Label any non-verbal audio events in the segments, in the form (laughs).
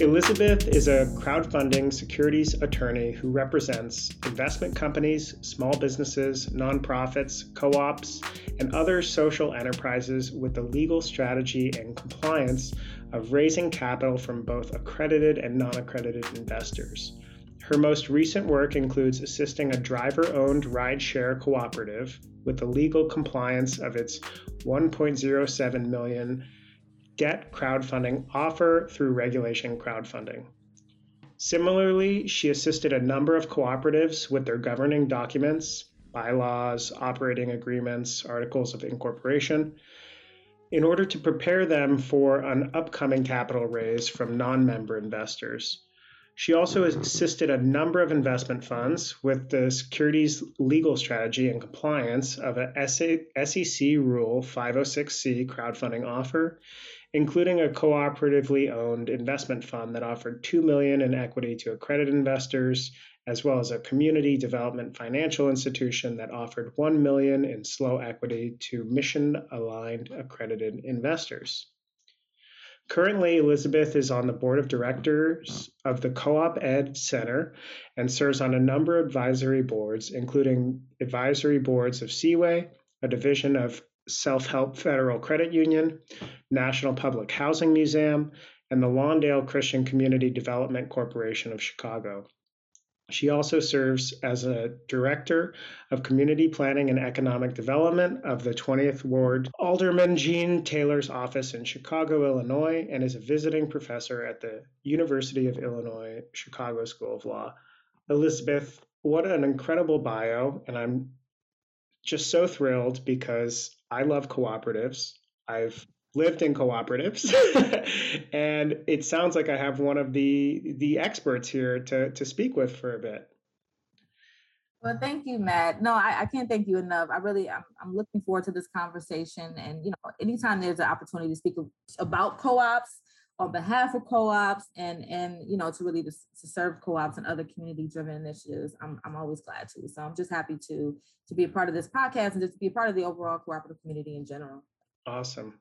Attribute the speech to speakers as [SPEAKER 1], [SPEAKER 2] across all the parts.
[SPEAKER 1] Elizabeth is a crowdfunding securities attorney who represents investment companies, small businesses, nonprofits, co ops, and other social enterprises with the legal strategy and compliance of raising capital from both accredited and non accredited investors. Her most recent work includes assisting a driver owned rideshare cooperative with the legal compliance of its 1.07 million debt crowdfunding offer through regulation crowdfunding. Similarly, she assisted a number of cooperatives with their governing documents, bylaws, operating agreements, articles of incorporation, in order to prepare them for an upcoming capital raise from non member investors. She also assisted a number of investment funds with the securities legal strategy and compliance of a SEC Rule 506C crowdfunding offer including a cooperatively owned investment fund that offered 2 million in equity to accredited investors as well as a community development financial institution that offered 1 million in slow equity to mission aligned accredited investors. Currently, Elizabeth is on the board of directors of the Co op Ed Center and serves on a number of advisory boards, including advisory boards of Seaway, a division of Self Help Federal Credit Union, National Public Housing Museum, and the Lawndale Christian Community Development Corporation of Chicago. She also serves as a director of community planning and economic development of the 20th Ward Alderman Gene Taylor's office in Chicago, Illinois, and is a visiting professor at the University of Illinois Chicago School of Law. Elizabeth, what an incredible bio, and I'm just so thrilled because I love cooperatives. I've lived in cooperatives (laughs) and it sounds like I have one of the the experts here to to speak with for a bit.
[SPEAKER 2] Well, thank you, Matt. No, I, I can't thank you enough. I really, I'm, I'm looking forward to this conversation. And, you know, anytime there's an opportunity to speak about co-ops, on behalf of co-ops and and you know to really to, to serve co-ops and other community driven initiatives I'm, I'm always glad to. So i'm just happy to to be a part of this podcast and just be a part of the overall cooperative community in general.
[SPEAKER 1] Awesome.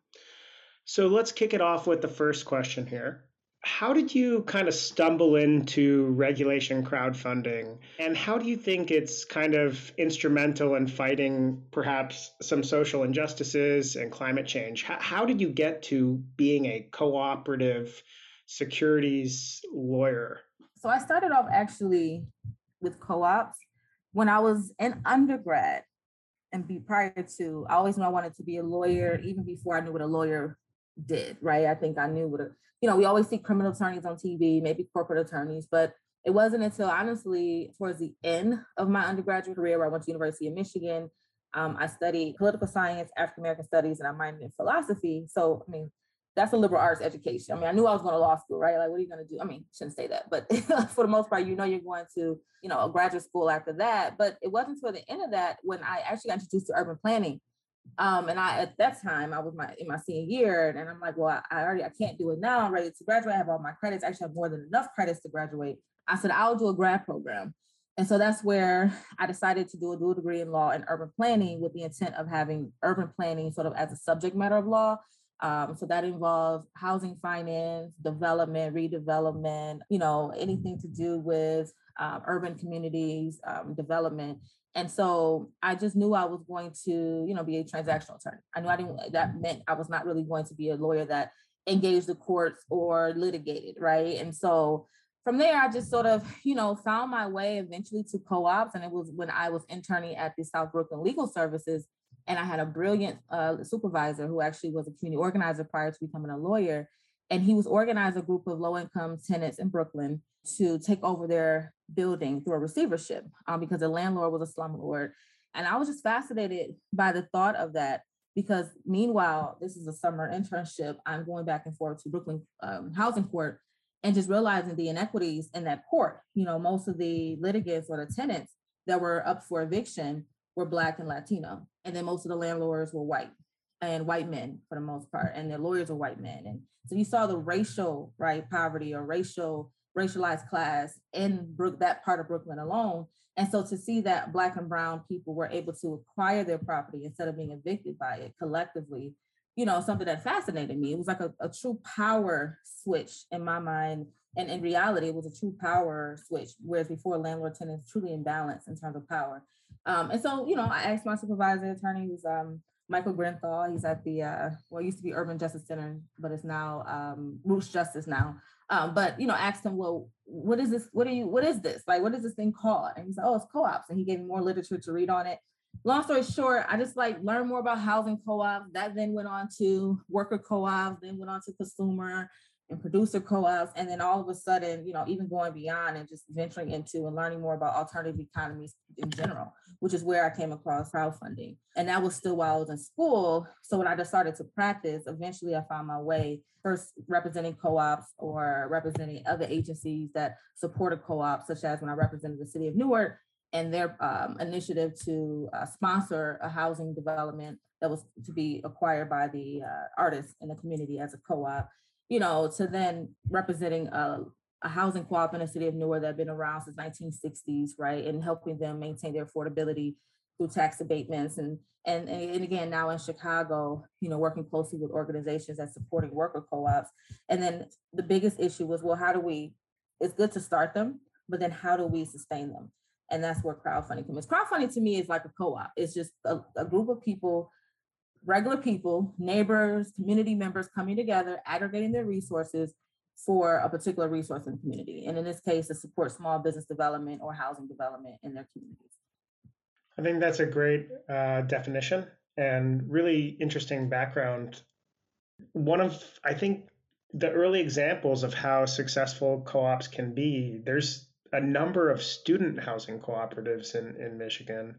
[SPEAKER 1] So let's kick it off with the first question here how did you kind of stumble into regulation crowdfunding? And how do you think it's kind of instrumental in fighting perhaps some social injustices and climate change? How, how did you get to being a cooperative securities lawyer?
[SPEAKER 2] So i started off actually with co-ops. When i was in undergrad and be prior to i always knew i wanted to be a lawyer even before i knew what a lawyer did right? I think i knew what a you know, we always see criminal attorneys on TV, maybe corporate attorneys, but it wasn't until honestly towards the end of my undergraduate career where I went to University of Michigan. Um, I studied political science, African American studies, and I minored in philosophy. So, I mean, that's a liberal arts education. I mean, I knew I was going to law school, right? Like, what are you going to do? I mean, shouldn't say that, but (laughs) for the most part, you know, you're going to, you know, a graduate school after that. But it wasn't until the end of that when I actually got introduced to urban planning um, and I at that time I was my in my senior year, and I'm like, well, I, I already I can't do it now. I'm ready to graduate. I have all my credits. I actually have more than enough credits to graduate. I said I'll do a grad program. And so that's where (sighs) I decided to do a dual degree in law and urban planning with the intent of having urban planning sort of as a subject matter of law. Um, so that involves housing finance, development, redevelopment, you know, anything to do with um, urban communities, um, development. And so I just knew I was going to, you know, be a transactional attorney. I knew I didn't, that meant I was not really going to be a lawyer that engaged the courts or litigated, right? And so from there, I just sort of, you know, found my way eventually to co-ops. And it was when I was interning at the South Brooklyn Legal Services. And I had a brilliant uh, supervisor who actually was a community organizer prior to becoming a lawyer. And he was organizing a group of low income tenants in Brooklyn to take over their building through a receivership um, because the landlord was a slumlord. And I was just fascinated by the thought of that because meanwhile, this is a summer internship. I'm going back and forth to Brooklyn um, Housing Court and just realizing the inequities in that court. You know, most of the litigants or the tenants that were up for eviction were Black and Latino. And then most of the landlords were white and white men for the most part. And their lawyers are white men. And so you saw the racial, right, poverty or racial racialized class in Brook, that part of Brooklyn alone. And so to see that Black and Brown people were able to acquire their property instead of being evicted by it collectively, you know, something that fascinated me. It was like a, a true power switch in my mind And in reality, it was a true power switch, whereas before landlord tenants truly imbalance in terms of power. Um, and so, you know, I asked my supervisor attorney, who's um, Michael Grinthal. He's at the uh, well, used to be Urban Justice Center, but it's now um, Roots Justice now. Um, but you know, asked him, well, what is this? What are you? What is this? Like, what is this thing called? And he said, oh, it's co-ops. And he gave me more literature to read on it. Long story short, I just like learned more about housing co-ops. That then went on to worker co-ops, then went on to consumer and producer co-ops and then all of a sudden you know even going beyond and just venturing into and learning more about alternative economies in general which is where i came across crowdfunding. And that was still while i was in school. So when i just started to practice eventually i found my way first representing co-ops or representing other agencies that supported co-ops such as when i represented the city of newark and their um, initiative to uh, sponsor a housing development that was to be acquired by the uh, artists in the community as a co-op you know, to then representing a, a housing co-op in the city of Newark that had been around since 1960s, right, and helping them maintain their affordability through tax abatements and and and again now in Chicago, you know, working closely with organizations that supporting worker co-ops. And then the biggest issue was, well, how do we? It's good to start them, but then how do we sustain them? And that's where crowdfunding comes. Crowdfunding to me is like a co-op. It's just a, a group of people regular people, neighbors, community members coming together, aggregating their resources for a particular resource in the community. And in this case, to support small business development or housing development in their communities.
[SPEAKER 1] I think that's a great uh, definition and really interesting background. One of, I think, the early examples of how successful co ops can be, there's a number of student housing cooperatives in, in Michigan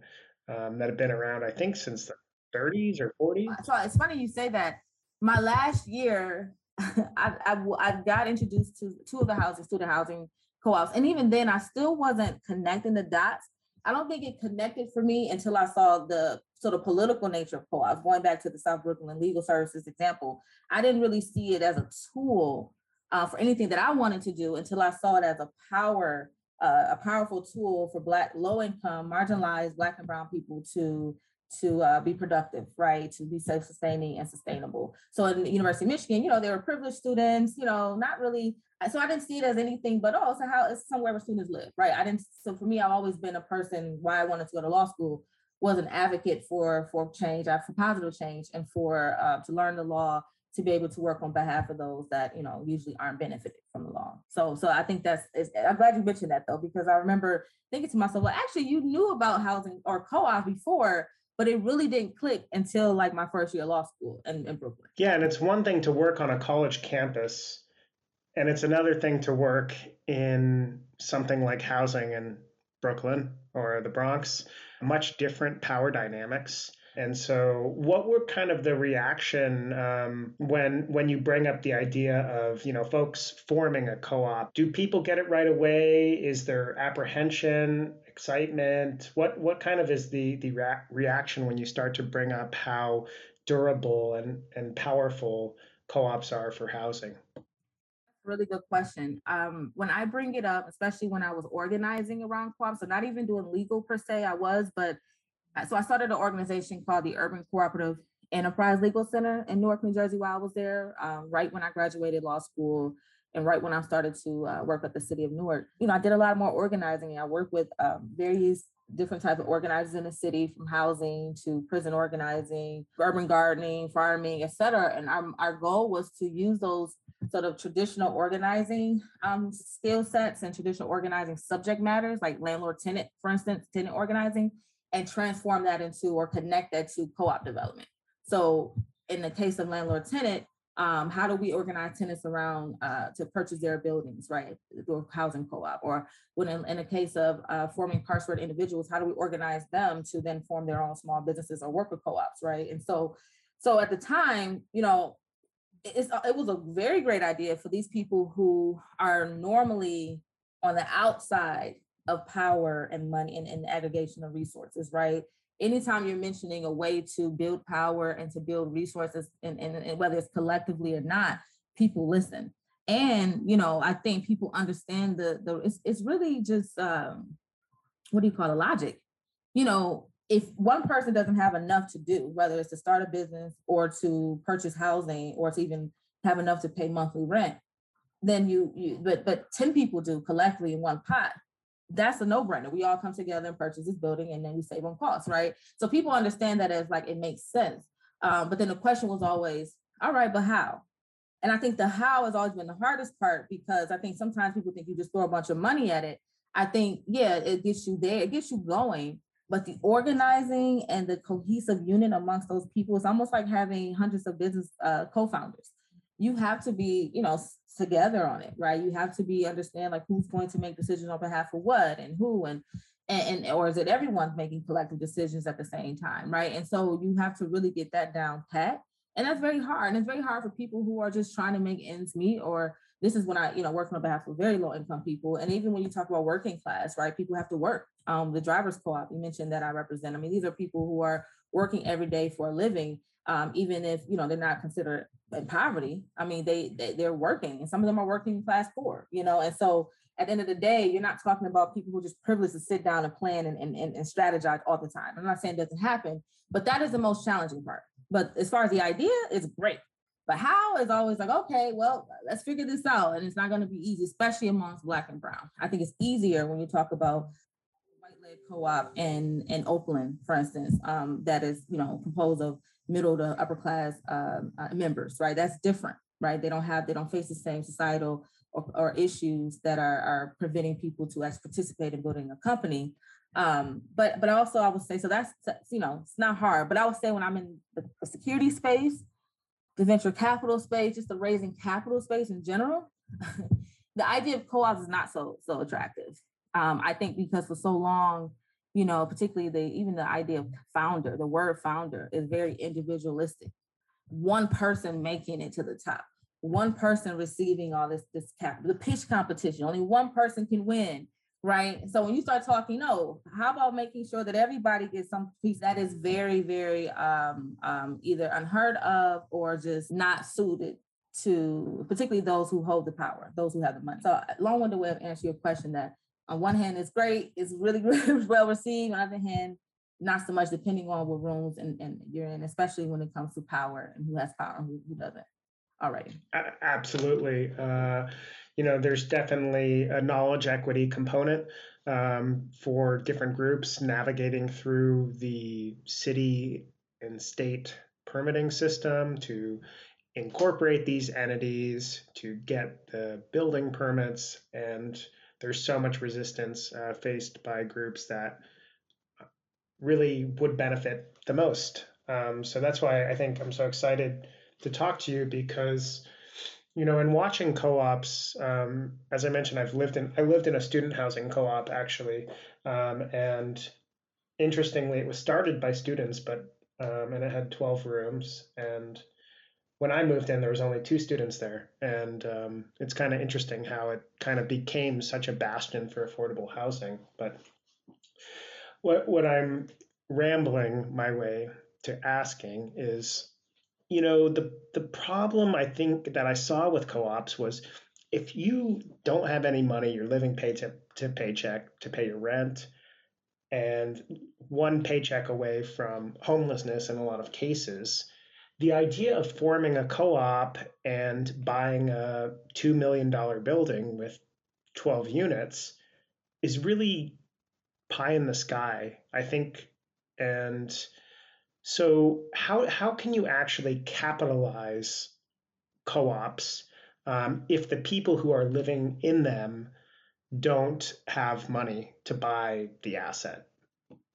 [SPEAKER 1] um, that have been around, I think, since the 30s or 40s?
[SPEAKER 2] So it's funny you say that. My last year, (laughs) I, I, I got introduced to two of the housing, student housing co-ops. And even then, I still wasn't connecting the dots. I don't think it connected for me until I saw the sort of political nature of co-ops. Going back to the South Brooklyn Legal Services example, I didn't really see it as a tool uh, for anything that I wanted to do until I saw it as a power, uh, a powerful tool for Black, low-income, marginalized Black and Brown people to to uh, be productive, right? To be self-sustaining and sustainable. So in the University of Michigan, you know, they were privileged students, you know, not really. So I didn't see it as anything but oh, so how it's somewhere where students live, right? I didn't. So for me, I've always been a person. Why I wanted to go to law school was an advocate for for change, uh, for positive change, and for uh, to learn the law to be able to work on behalf of those that you know usually aren't benefited from the law. So so I think that's I'm glad you mentioned that though because I remember thinking to myself, well, actually, you knew about housing or co-op before but it really didn't click until like my first year of law school in, in Brooklyn.
[SPEAKER 1] Yeah, and it's one thing to work on a college campus, and it's another thing to work in something like housing in Brooklyn or the Bronx. Much different power dynamics. And so, what were kind of the reaction um, when when you bring up the idea of you know folks forming a co-op? Do people get it right away? Is there apprehension? Excitement? What what kind of is the the rea- reaction when you start to bring up how durable and and powerful co-ops are for housing?
[SPEAKER 2] Really good question. Um, when I bring it up, especially when I was organizing around co-ops, so not even doing legal per se, I was, but uh, so I started an organization called the Urban Cooperative Enterprise Legal Center in Newark, New Jersey, while I was there, um, right when I graduated law school and right when I started to uh, work at the city of Newark, you know, I did a lot more organizing. I worked with um, various different types of organizers in the city, from housing to prison organizing, urban gardening, farming, et cetera. And our, our goal was to use those sort of traditional organizing um, skill sets and traditional organizing subject matters, like landlord tenant, for instance, tenant organizing, and transform that into or connect that to co-op development. So in the case of landlord tenant, um, how do we organize tenants around uh, to purchase their buildings, right? Through housing co-op, or when in, in a case of uh, forming incarcerated individuals, how do we organize them to then form their own small businesses or worker co-ops, right? And so, so at the time, you know, it's, it was a very great idea for these people who are normally on the outside of power and money and, and aggregation of resources, right? Anytime you're mentioning a way to build power and to build resources and, and, and whether it's collectively or not people listen. And you know i think people understand the the it's, it's really just um what do you call it? Logic. You know if one person doesn't have enough to do whether it's to start a business or to purchase housing or to even have enough to pay monthly rent then you you but but 10 people do collectively in one pot that's a no-brainer. We all come together and purchase this building and then we save on costs right? So people understand that as like it makes sense. Um, but then the question was always all right but how? And i think the how has always been the hardest part because i think sometimes people think you just throw a bunch of money at it. I think yeah it gets you there it gets you going but the organizing and the cohesive unit amongst those people is almost like having hundreds of business uh, co-founders. You have to be you know together on it, right? You have to be understand like who's going to make decisions on behalf of what and who and and, and or is it everyone making collective decisions at the same time, right? And so you have to really get that down pat. And that's very hard. And it's very hard for people who are just trying to make ends meet or this is when I, you know, working on behalf of very low income people. And even when you talk about working class, right? People have to work. Um, the drivers co-op, you mentioned that I represent. I mean, these are people who are working every day for a living um, even if you know they're not considered in poverty. I mean, they, they they're working, and some of them are working class poor. You know, and so at the end of the day, you're not talking about people who are just privileged to sit down and plan and, and, and strategize all the time. I'm not saying it doesn't happen, but that is the most challenging part. But as far as the idea, it's great. But how is always like, okay, well, let's figure this out. And it's not going to be easy, especially amongst Black and Brown. I think it's easier when you talk about white-led co-op in, in Oakland, for instance, um, that is, you know, composed of middle to upper class um, uh, members, right? That's different, right? They don't have, they don't face the same societal or, or issues that are, are preventing people to actually participate in building a company. Um, but but also I would say, so that's, you know, it's not hard, but I would say when I'm in the, the security space, the venture capital space, just the raising capital space in general, (laughs) the idea of co-ops is not so so attractive. Um, I think because for so long, you know, particularly the even the idea of founder, the word founder is very individualistic. One person making it to the top, one person receiving all this this cap, the pitch competition, only one person can win, right? So when you start talking, no, how about making sure that everybody gets some piece that is very, very um, um, either unheard of or just not suited to particularly those who hold the power, those who have the money. So long-winded way of answering your question that on one hand, it's great, it's really, (laughs) really well received. On the other hand, not so much depending on what rooms and, and you're in, especially when it comes to power and who has power and who, who doesn't. Alrighty.
[SPEAKER 1] Absolutely. Uh, you know, there's definitely a knowledge equity component um, for different groups navigating through the city and state permitting system to incorporate these entities, to get the building permits and there's so much resistance uh, faced by groups that really would benefit the most. Um, so that's why I think I'm so excited to talk to you because, you know, in watching co-ops, um, as I mentioned, I've lived in I lived in a student housing co-op actually, um, and interestingly, it was started by students, but um, and it had 12 rooms and when I moved in, there was only two students there, and um, it's kind of interesting how it kind of became such a bastion for affordable housing. But what what I'm rambling my way to asking is, you know, the the problem I think that I saw with co-ops was if you don't have any money, you're living paycheck to paycheck to pay your rent, and one paycheck away from homelessness in a lot of cases the idea of forming a co-op and buying a $2 million building with 12 units is really pie in the sky i think. And so how, how can you actually capitalize co-ops um, if the people who are living in them don't have money to buy the asset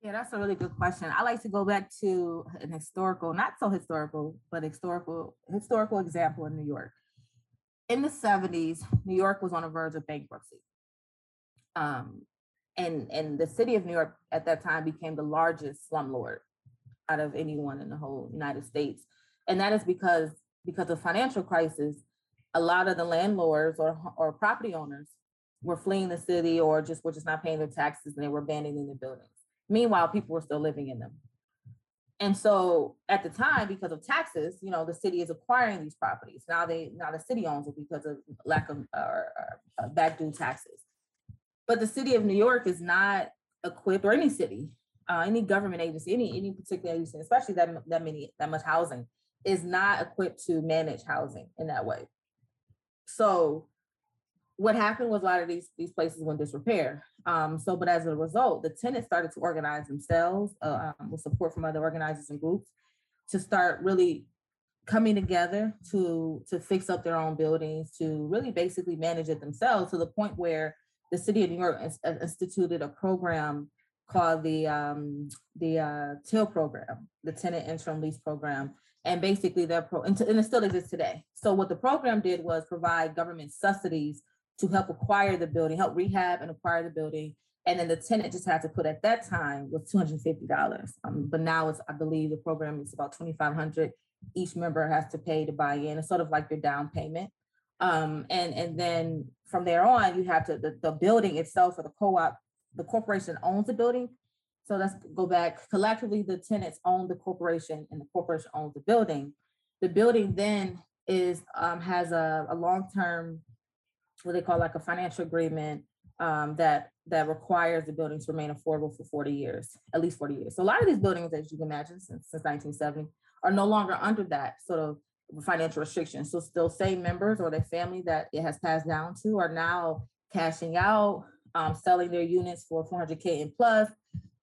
[SPEAKER 2] yeah, that's a really good question. I like to go back to an historical, not so historical, but historical historical example in New York. In the 70s, New York was on the verge of bankruptcy. Um, and, and the city of New York at that time became the largest slumlord out of anyone in the whole United States. And that is because because of financial crisis, a lot of the landlords or, or property owners were fleeing the city or just were just not paying their taxes and they were abandoning the buildings. Meanwhile, people were still living in them. And so at the time, because of taxes, you know, the city is acquiring these properties. Now they now the city owns it because of lack of or, or uh, back due taxes. But the city of New York is not equipped, or any city, uh, any government agency, any any particular agency, especially that that many that much housing, is not equipped to manage housing in that way. So what happened was a lot of these these places went disrepair. Um, so, but as a result, the tenants started to organize themselves uh, um, with support from other organizers and groups to start really coming together to to fix up their own buildings, to really basically manage it themselves to the point where the city of New York uh, instituted a program called the um, the uh, TIL program, the tenant interim lease program, and basically their pro and, and it still exists today. So what the program did was provide government subsidies to help acquire the building, help rehab and acquire the building. And then the tenant just had to put at that time was $250. Um, but now it's, I believe the program is about 2,500. Each member has to pay to buy in. It's sort of like your down payment. Um, and, and then from there on, you have to, the, the building itself or the co-op, the corporation owns the building. So let's go back collectively, the tenants own the corporation and the corporation owns the building. The building then is, um, has a, a long-term what they call like a financial agreement um, that that requires the building to remain affordable for 40 years, at least 40 years. So a lot of these buildings, as you can imagine, since, since 1970, are no longer under that sort of financial restriction. So still same members or their family that it has passed down to are now cashing out, um, selling their units for 400K and plus,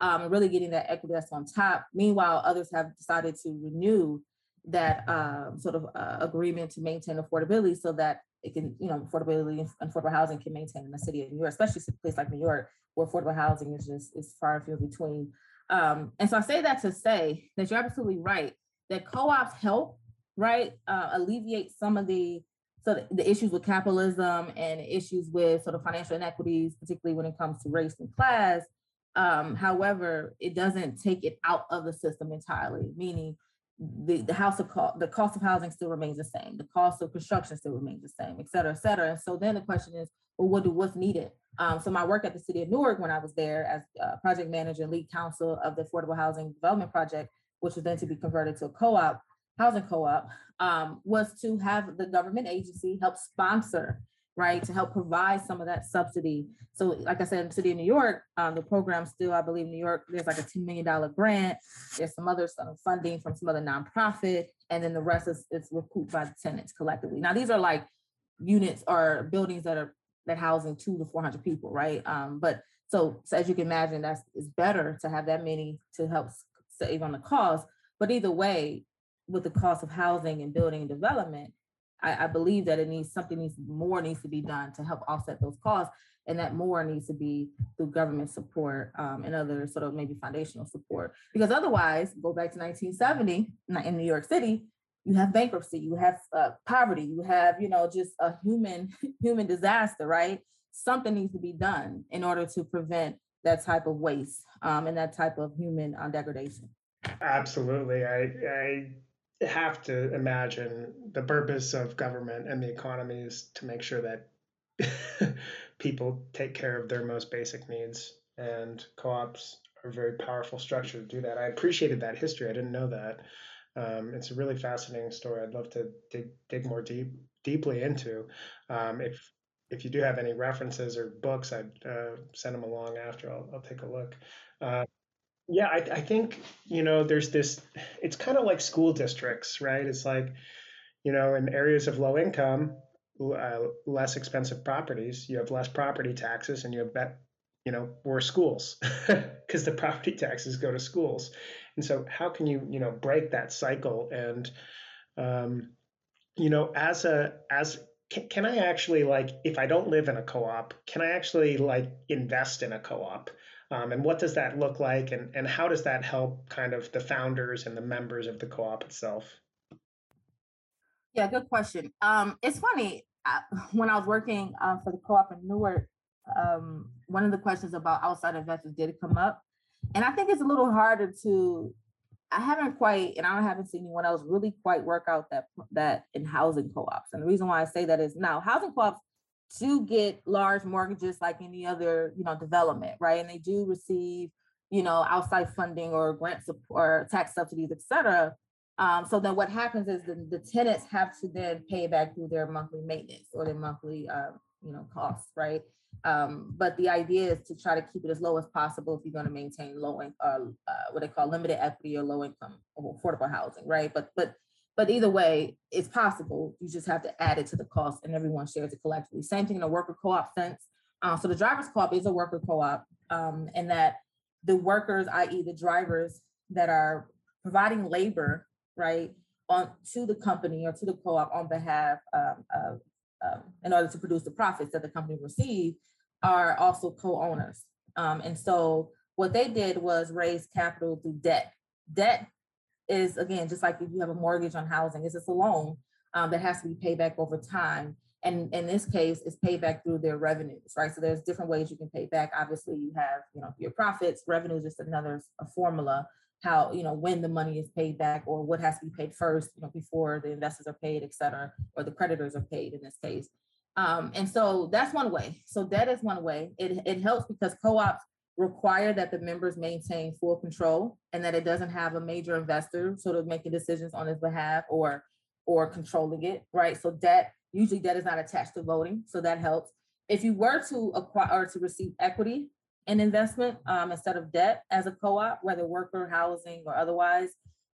[SPEAKER 2] um, really getting that equity that's on top. Meanwhile, others have decided to renew that um, sort of uh, agreement to maintain affordability so that it can, you know, affordability and affordable housing can maintain in the city of New York, especially a place like New York, where affordable housing is just is far and few between. Um, and so I say that to say that you're absolutely right that co-ops help, right, uh, alleviate some of the so the, the issues with capitalism and issues with sort of financial inequities, particularly when it comes to race and class. Um, however, it doesn't take it out of the system entirely, meaning the, the house of cost, the cost of housing still remains the same. The cost of construction still remains the same, et cetera, et cetera. And so then the question is, well, what do what's needed? Um, so my work at the city of Newark when I was there as project manager and lead counsel of the Affordable Housing Development Project, which was then to be converted to a co-op, housing co-op, um, was to have the government agency help sponsor right, to help provide some of that subsidy. So like I said, in the city of New York, um, the program still, I believe New York, there's like a $10 million grant. There's some other some funding from some other nonprofit, and then the rest is, is recouped by the tenants collectively. Now, these are like units or buildings that are that housing two to 400 people, right? Um, but so, so as you can imagine, that's it's better to have that many to help save on the cost. But either way, with the cost of housing and building and development, I, I believe that it needs something needs more needs to be done to help offset those costs and that more needs to be through government support um, and other sort of maybe foundational support. Because otherwise, go back to 1970 in New York City, you have bankruptcy, you have uh, poverty, you have you know just a human (laughs) human disaster, right? Something needs to be done in order to prevent that type of waste um, and that type of human uh, degradation.
[SPEAKER 1] Absolutely, I, I have to imagine the purpose of government and the economy is to make sure that (laughs) people take care of their most basic needs and co-ops are a very powerful structure to do that. I appreciated that history. I didn't know that. Um, it's a really fascinating story. I'd love to dig, dig more deep deeply into um, if if you do have any references or books i'd uh, send them along after. I'll, I'll take a look. Uh, yeah, I, I think, you know, there's this, it's kind of like school districts, right? It's like, you know, in areas of low income, uh, less expensive properties, you have less property taxes and you have, bet, you know, worse schools (laughs) because the property taxes go to schools. And so how can you, you know, break that cycle? And, um, you know, as a, as, can, can I actually like, if I don't live in a co-op, can I actually like invest in a co-op? Um, and what does that look like? And, and how does that help kind of the founders and the members of the co-op itself?
[SPEAKER 2] Yeah, good question. Um, it's funny, I, (laughs) when I was working uh, for the co-op in Newark, um, one of the questions about outside investors did come up. And I think it's a little harder to, I haven't quite, and I haven't seen anyone else really quite work out that that in housing co-ops. And the reason why I say that is now housing co-ops do get large mortgages like any other, you know, development, right? And they do receive, you know, outside funding or grant support or tax subsidies, et cetera. Um, so then what happens is the, the tenants have to then pay back through their monthly maintenance or their monthly, uh, you know, costs, right? Um, but the idea is to try to keep it as low as possible if you're going to maintain low income, uh, uh, what they call limited equity or low income affordable housing, right? But but but either way, it's possible. You just have to add it to the cost and everyone shares it collectively. Same thing in a worker co-op sense. Uh, so the drivers co-op is a worker co-op um, and that the workers, i.e. the drivers that are providing labor, right, on to the company or to the co-op on behalf um, of, um, in order to produce the profits that the company receive are also co-owners. Um, and so what they did was raise capital through debt. Debt is again just like if you have a mortgage on housing, it's just a loan um, that has to be paid back over time. And in this case, it's paid back through their revenues, right? So there's different ways you can pay back. Obviously, you have you know your profits, revenues, just another formula how you know when the money is paid back or what has to be paid first you know before the investors are paid et cetera or the creditors are paid in this case um, and so that's one way so that is one way it, it helps because co-ops require that the members maintain full control and that it doesn't have a major investor sort of making decisions on his behalf or or controlling it right so debt usually debt is not attached to voting so that helps if you were to acquire or to receive equity an investment um, instead of debt as a co-op, whether worker housing or otherwise.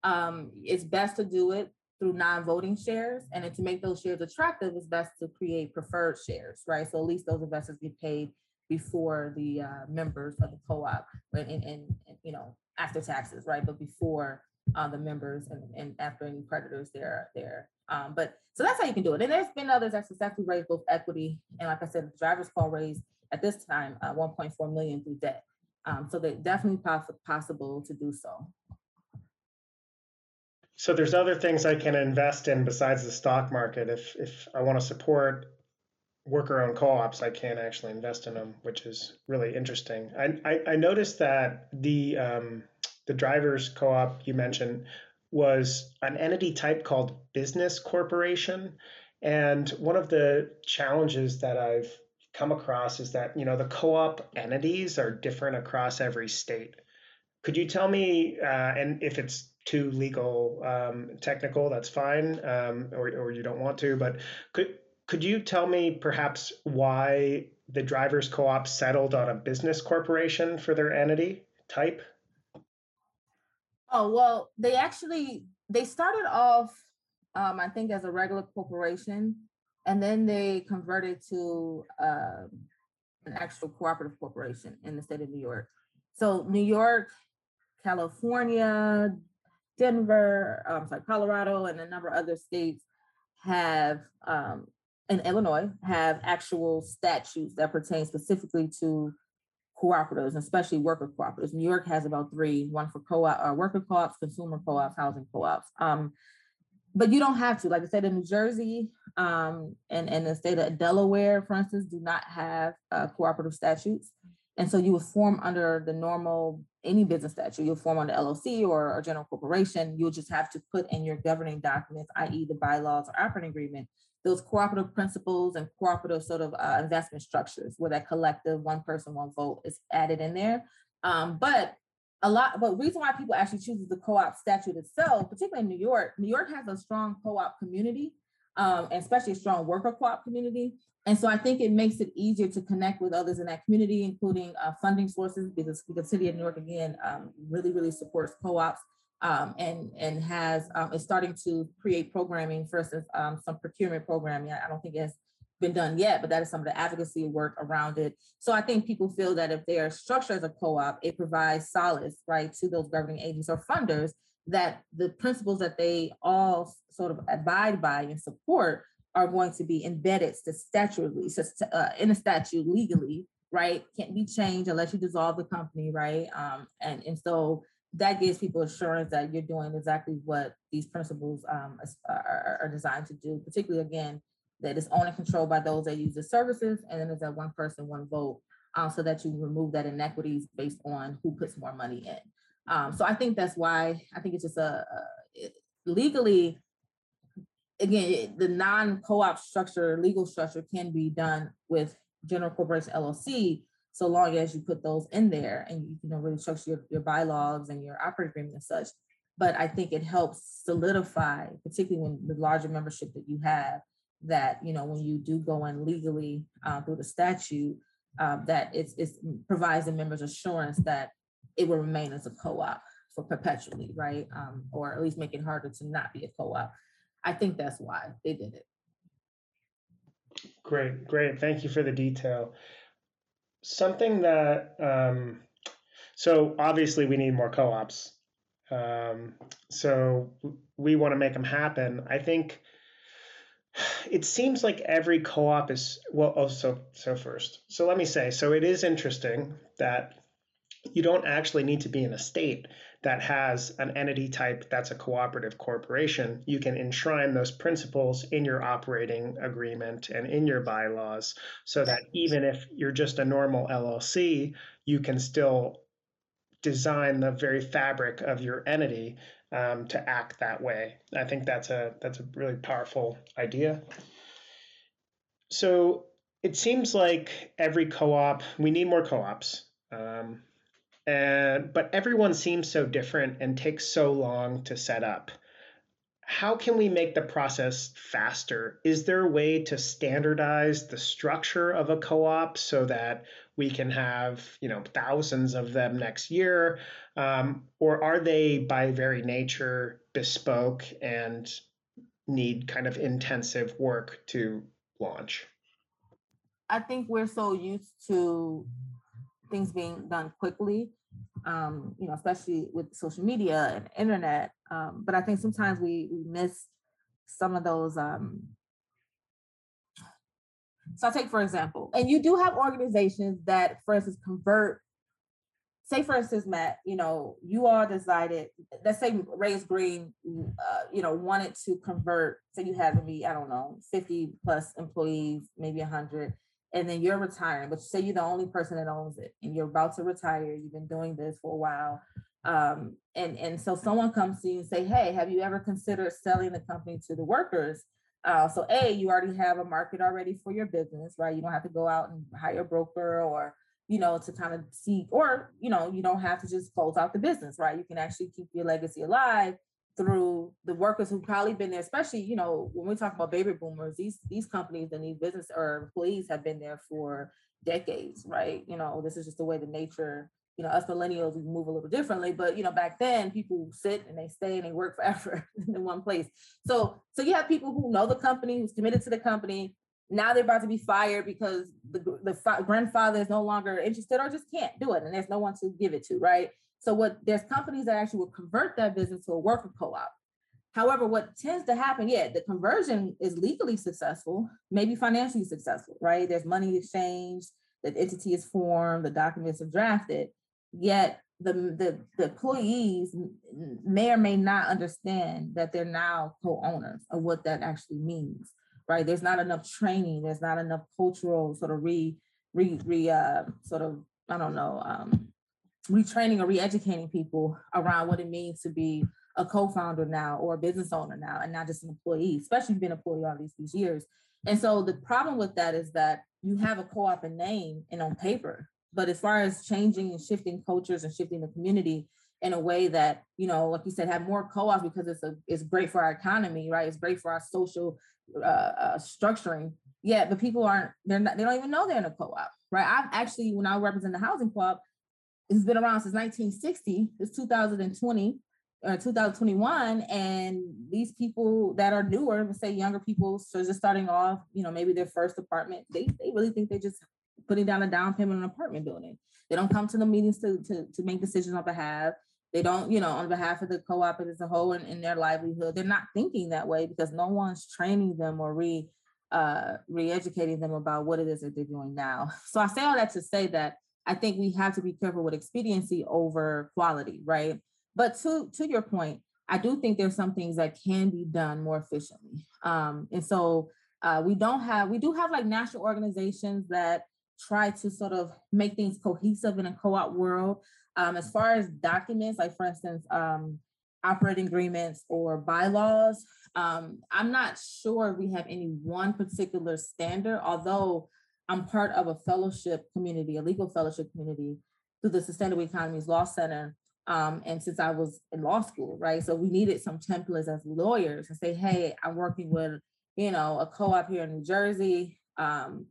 [SPEAKER 2] Um, it's best to do it through non-voting shares, and to make those shares attractive, it's best to create preferred shares, right? So at least those investors get paid before the uh, members of the co-op, and, and, and, you know after taxes, right? But before uh, the members and, and after any creditors there there. Um, but so that's how you can do it. And there's been others that successfully raised both equity and, like I said, the drivers call raised at this time uh, 1.4 million through debt. Um, so they're definitely poss- possible to do so.
[SPEAKER 1] So there's other things I can invest in besides the stock market. If if I want to support worker-owned co-ops, I can actually invest in them, which is really interesting. I I, I noticed that the um, the drivers co-op you mentioned was an entity type called business corporation, and one of the challenges that I've come across is that you know the co-op entities are different across every state. Could you tell me, uh, and if it's too legal um, technical, that's fine, um, or or you don't want to, but could could you tell me perhaps why the drivers co-op settled on a business corporation for their entity type?
[SPEAKER 2] Oh well, they actually they started off, um, I think, as a regular corporation, and then they converted to uh, an actual cooperative corporation in the state of New York. So New York, California, Denver, I'm sorry, Colorado, and a number of other states have, um, and Illinois have actual statutes that pertain specifically to cooperatives, especially worker cooperatives. New York has about three: one for co-op, uh, worker co-ops, consumer co-ops, housing co-ops. Um, but you don't have to. Like I said, in New Jersey um, and, and the state of Delaware, for instance, do not have uh, cooperative statutes. And so you would form under the normal, any business statute, you'll form under LLC or a general corporation. You'll just have to put in your governing documents, i.e. the bylaws or operating agreement, those cooperative principles and cooperative sort of uh, investment structures where that collective one person, one vote is added in there. Um, but a lot, but reason why people actually choose the co-op statute itself, particularly in New York, New York has a strong co-op community, um, and especially a strong worker co-op community. And so I think it makes it easier to connect with others in that community, including uh, funding sources, because the city of New York, again, um, really, really supports co-ops um, and, and has, um, is starting to create programming, for instance, um, some procurement programming. I don't think it has been done yet, but that is some of the advocacy work around it. So I think people feel that if they are structured as a co-op, it provides solace, right, to those governing agents or funders that the principles that they all sort of abide by and support are going to be embedded statutorily, uh, in a statute legally, right? Can't be changed unless you dissolve the company, right? Um, and and so that gives people assurance that you're doing exactly what these principles um, are, are designed to do. Particularly again, that it's owned and controlled by those that use the services, and then there's that one person, one vote, um, so that you remove that inequities based on who puts more money in. Um, so I think that's why I think it's just a, a legally, again, the non-co-op structure, legal structure can be done with general corporation LLC, so long as you put those in there and you, you know really structure your, your bylaws and your operating agreement and such. But I think it helps solidify, particularly when the larger membership that you have, that you know when you do go in legally uh, through the statute uh, that it it's provides the members assurance that it will remain as a co-op for perpetually, right? Um, or at least make it harder to not be a co-op. I think that's why they did it.
[SPEAKER 1] Great, great. Thank you for the detail. Something that, um, so obviously we need more co-ops. Um, so we want to make them happen. I think it seems like every co-op is well. Oh, so so first. So let me say. So it is interesting that you don't actually need to be in a state that has an entity type that's a cooperative corporation, you can enshrine those principles in your operating agreement and in your bylaws so that even if you're just a normal LLC, you can still design the very fabric of your entity um, to act that way. I think that's a that's a really powerful idea. So it seems like every co-op, we need more co-ops. Um, and but everyone seems so different and takes so long to set up. How can we make the process faster? Is there a way to standardize the structure of a co-op so that we can have you know thousands of them next year? Um, or are they by very nature bespoke and need kind of intensive work to launch?
[SPEAKER 2] I think we're so used to things being done quickly, um, you know, especially with social media and internet. Um, but I think sometimes we we miss some of those. Um, so I'll take for example, and you do have organizations that, for instance, convert. Say, for instance, Matt, you know, you all decided, let's say Raise Green, uh, you know, wanted to convert, say you had maybe, I don't know, 50 plus employees, maybe 100 and then you're retiring, but say you're the only person that owns it and you're about to retire, you've been doing this for a while. Um, and, and so someone comes to you and say, Hey, have you ever considered selling the company to the workers? Uh, so A, you already have a market already for your business, right? You don't have to go out and hire a broker or, you know, to kind of seek, or, you know, you don't have to just close out the business, right? You can actually keep your legacy alive through the workers who've probably been there, especially, you know, when we talk about baby boomers, these these companies and these business or employees have been there for decades, right? You know, this is just the way the nature, you know, us millennials, we move a little differently, but you know, back then people sit and they stay and they work (laughs) forever in one place. So so you have people who know the company, who's committed to the company. Now they're about to be fired because the, the grandfather is no longer interested or just can't do it. And there's no one to give it to, right? So what there's companies that actually will convert that business to a worker co-op. However, what tends to happen, yeah, the conversion is legally successful, maybe financially successful, right? There's money exchanged, the entity is formed, the documents are drafted, yet the, the, the employees may or may not understand that they're now co-owners of what that actually means, right? There's not enough training, there's not enough cultural sort of re, re, re uh, sort of, I don't know, um, retraining or re-educating people around what it means to be a co-founder now or a business owner now and not just an employee, especially being an employee all these, these years. And so the problem with that is that you have a co-op in name and on paper, but as far as changing and shifting cultures and shifting the community in a way that, you know, like you said, have more co-ops because it's a it's great for our economy, right? It's great for our social uh, uh, structuring. Yeah, but people aren't, they're not, they don't even know they're in a co-op, right? I've actually, when I represent the housing co-op, it's been around since 1960. It's 2020 or 2021, and these people that are newer, say younger people, so just starting off, you know, maybe their first apartment, they they really think they're just putting down a down payment on an apartment building. They don't come to the meetings to to, to make decisions on behalf. They don't, you know, on behalf of the co-op as a whole and in their livelihood. They're not thinking that way because no one's training them or re uh, re-educating them about what it is that they're doing now. (laughs) So I say all that to say that I think we have to be careful with expediency over quality, right? But to to your point, I do think there's some things that can be done more efficiently. Um, and so uh, we don't have we do have like national organizations that try to sort of make things cohesive in a co-op world. Um, as far as documents, like for instance, um, operating agreements or bylaws, um, I'm not sure we have any one particular standard, although I'm part of a fellowship community, a legal fellowship community through the Sustainable Economies Law Center. Um, and since I was in law school, right? So we needed some templates as lawyers and say, hey, I'm working with, you know, a co-op here in New Jersey. Um,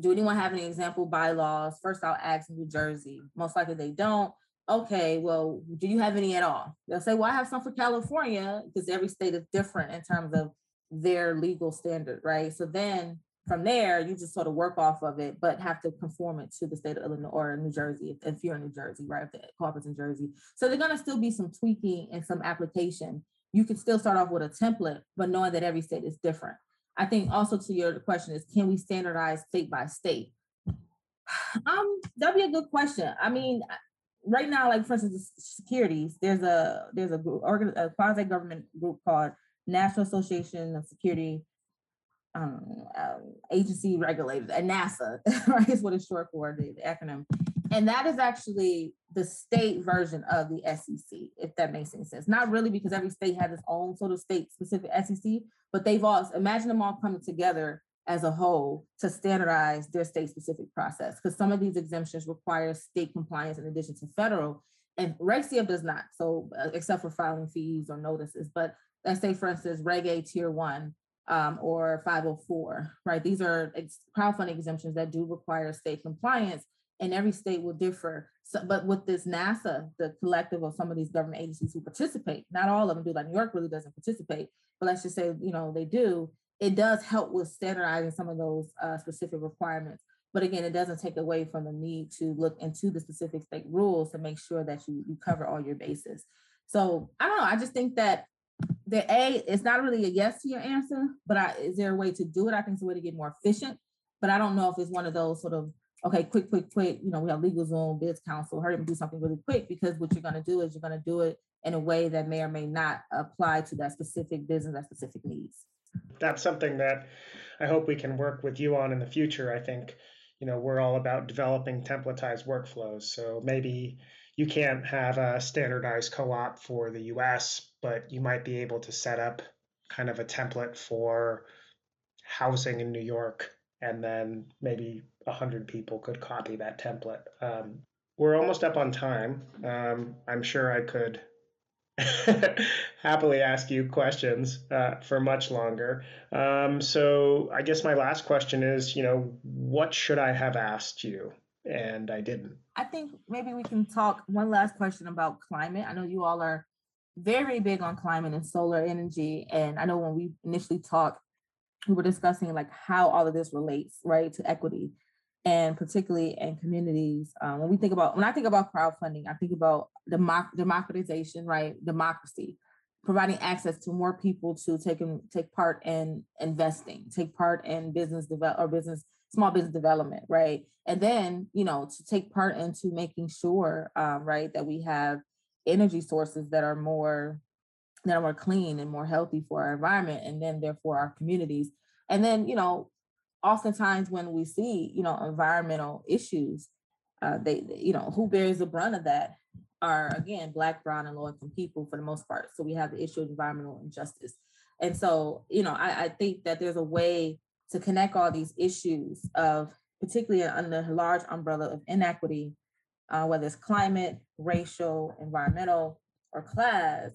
[SPEAKER 2] do anyone have any example bylaws? First, I'll ask New Jersey. Most likely they don't. okay, well, do you have any at all? They'll say, well, I have some for California because every state is different in terms of their legal standard, right? So then from there, you just sort of work off of it, but have to conform it to the state of Illinois or New Jersey if, if you're in New Jersey, right? If the co-op in Jersey. So there's gonna still be some tweaking and some application. You can still start off with a template, but knowing that every state is different. I think also to your question is, can we standardize state by state? (sighs) Um, that'd be a good question. I mean, right now, like for instance, securities, there's a there's a group, a quasi government group called National Association of Security um, um, Agency Regulators, and NASAA, (laughs) right, is what it's short for, the, the acronym. And that is actually the state version of the SEC, if that makes any sense. Not really because every state has its own sort of state specific SEC, but they've all imagine them all coming together as a whole to standardize their state specific process because some of these exemptions require state compliance in addition to federal and Reg does not so uh, except for filing fees or notices but let's say for instance Reg A tier one um, or 504 right these are ex- crowdfunding exemptions that do require state compliance and every state will differ so, but with this NASAA the collective of some of these government agencies who participate not all of them do like New York really doesn't participate but let's just say you know they do it does help with standardizing some of those uh, specific requirements. But again, it doesn't take away from the need to look into the specific state rules to make sure that you, you cover all your bases. So I don't know. I just think that the A, it's not really a yes to your answer, but I, is there a way to do it? I think it's a way to get more efficient. But I don't know if it's one of those sort of, okay, quick, quick, quick, you know, we have LegalZoom, Biz Counsel, hurry up and do something really quick because what you're going to do is you're going to do it in a way that may or may not apply to that specific business, that specific needs
[SPEAKER 1] that's something that I hope we can work with you on in the future. I think, you know, we're all about developing templatized workflows. So maybe you can't have a standardized co-op for the US, but you might be able to set up kind of a template for housing in New York, and then maybe a hundred people could copy that template. Um, we're almost up on time. Um, I'm sure I could (laughs) happily ask you questions uh, for much longer. Um, so I guess my last question is, you know, what should I have asked you? And I didn't.
[SPEAKER 2] I think maybe we can talk one last question about climate. I know you all are very big on climate and solar energy. And I know when we initially talked, we were discussing like how all of this relates, right, to equity and particularly in communities. Um, when we think about, when I think about crowdfunding, I think about democ- democratization, right? Democracy, providing access to more people to take in, take part in investing, take part in business develop or business small business development, right? And then you know to take part into making sure, um, right, that we have energy sources that are more that are more clean and more healthy for our environment, and then therefore our communities. And then you know oftentimes when we see, you know, environmental issues, uh, they, you know, who bears the brunt of that are again Black, Brown, and low income people for the most part. So we have the issue of environmental injustice, and so you know, I, I think that there's a way to connect all these issues of particularly under a large umbrella of inequity, uh, whether it's climate, racial, environmental, or class,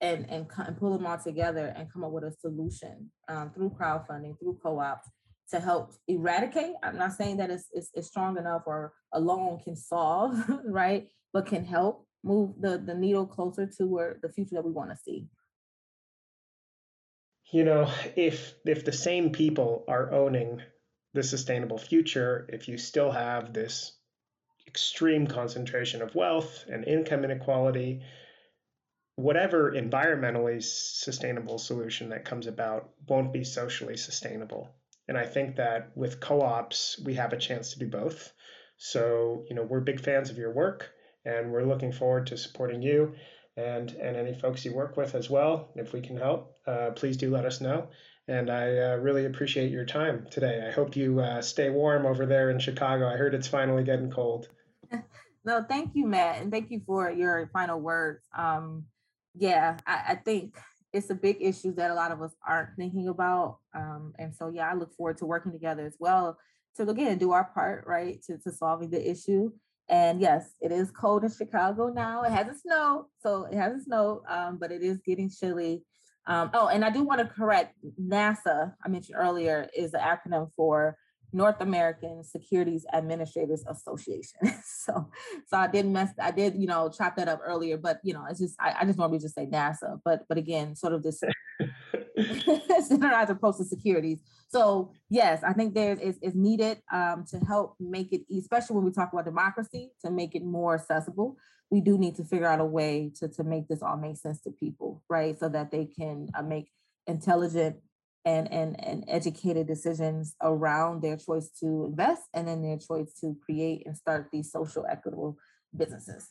[SPEAKER 2] and, and, and pull them all together and come up with a solution um, through crowdfunding, through co-ops, to help eradicate. I'm not saying that it's, it's, it's strong enough or alone can solve, (laughs) right? But can help move the, the needle closer to where the future that we want to see.
[SPEAKER 1] You know, if if the same people are owning the sustainable future, if you still have this extreme concentration of wealth and income inequality, whatever environmentally sustainable solution that comes about won't be socially sustainable. And I think that with co-ops, we have a chance to do both. So, you know, we're big fans of your work and we're looking forward to supporting you and, and any folks you work with as well. If we can help, uh, please do let us know. And I uh, really appreciate your time today. I hope you uh, stay warm over there in Chicago. I heard it's finally getting cold. (laughs)
[SPEAKER 2] no, thank you, Matt. And thank you for your final words. Um, yeah, I, I think it's a big issue that a lot of us aren't thinking about. Um, and so, yeah, I look forward to working together as well to again do our part, right, to, to solving the issue. And yes, it is cold in Chicago now. It hasn't snowed, so it hasn't snowed, um, but it is getting chilly. Um, oh, and I do want to correct NASAA. I mentioned earlier is the acronym for North American Securities Administrators Association. (laughs) so, so I did mess, I did, you know, chop that up earlier, but you know, it's just, I, I just normally just say NASAA, but, but again, sort of this standardized approach to securities. So yes, I think there is, is needed um, to help make it, especially when we talk about democracy, to make it more accessible. We do need to figure out a way to, to make this all make sense to people, right? So that they can uh, make intelligent and, and, and educated decisions around their choice to invest and then their choice to create and start these social equitable businesses.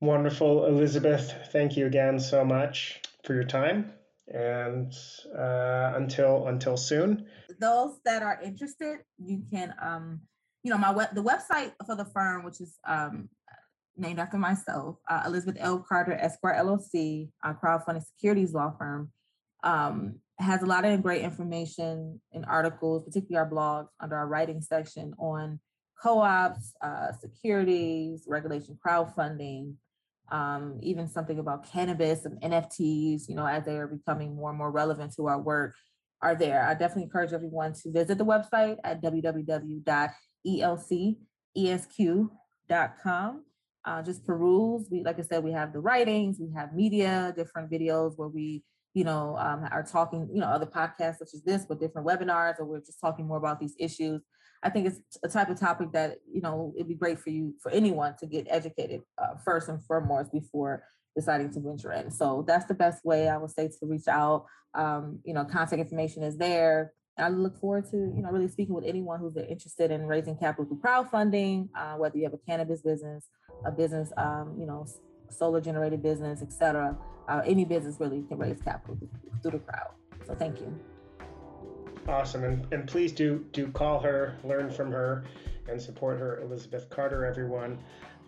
[SPEAKER 1] Wonderful. Elizabeth, thank you again so much for your time. And uh, until until soon.
[SPEAKER 2] Those that are interested, you can um, you know, my web the website for the firm, which is um named after myself, uh, Elizabeth L. Carter Esquire LLC, a crowdfunding securities law firm. Um, has a lot of great information and articles, particularly our blogs under our writing section on co-ops, uh, securities, regulation crowdfunding, um, even something about cannabis and NFTs, you know, as they are becoming more and more relevant to our work are there. I definitely encourage everyone to visit the website at www.elcesq.com. Uh, just peruse. We, like I said, we have the writings, we have media, different videos where we you know, um, are talking, you know, other podcasts such as this, but different webinars, or we're just talking more about these issues. I think it's a type of topic that, you know, it'd be great for you, for anyone to get educated uh, first and foremost before deciding to venture in. So that's the best way I would say to reach out. Um, you know, contact information is there. And I look forward to, you know, really speaking with anyone who's interested in raising capital through crowdfunding, uh, whether you have a cannabis business, a business, um, you know, solar generated business, etc. uh, any business really can raise capital through the crowd. So thank you.
[SPEAKER 1] Awesome, and, and please do do call her, learn from her, and support her, Elizabeth Carter. Everyone,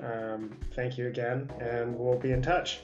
[SPEAKER 1] um, thank you again, and we'll be in touch.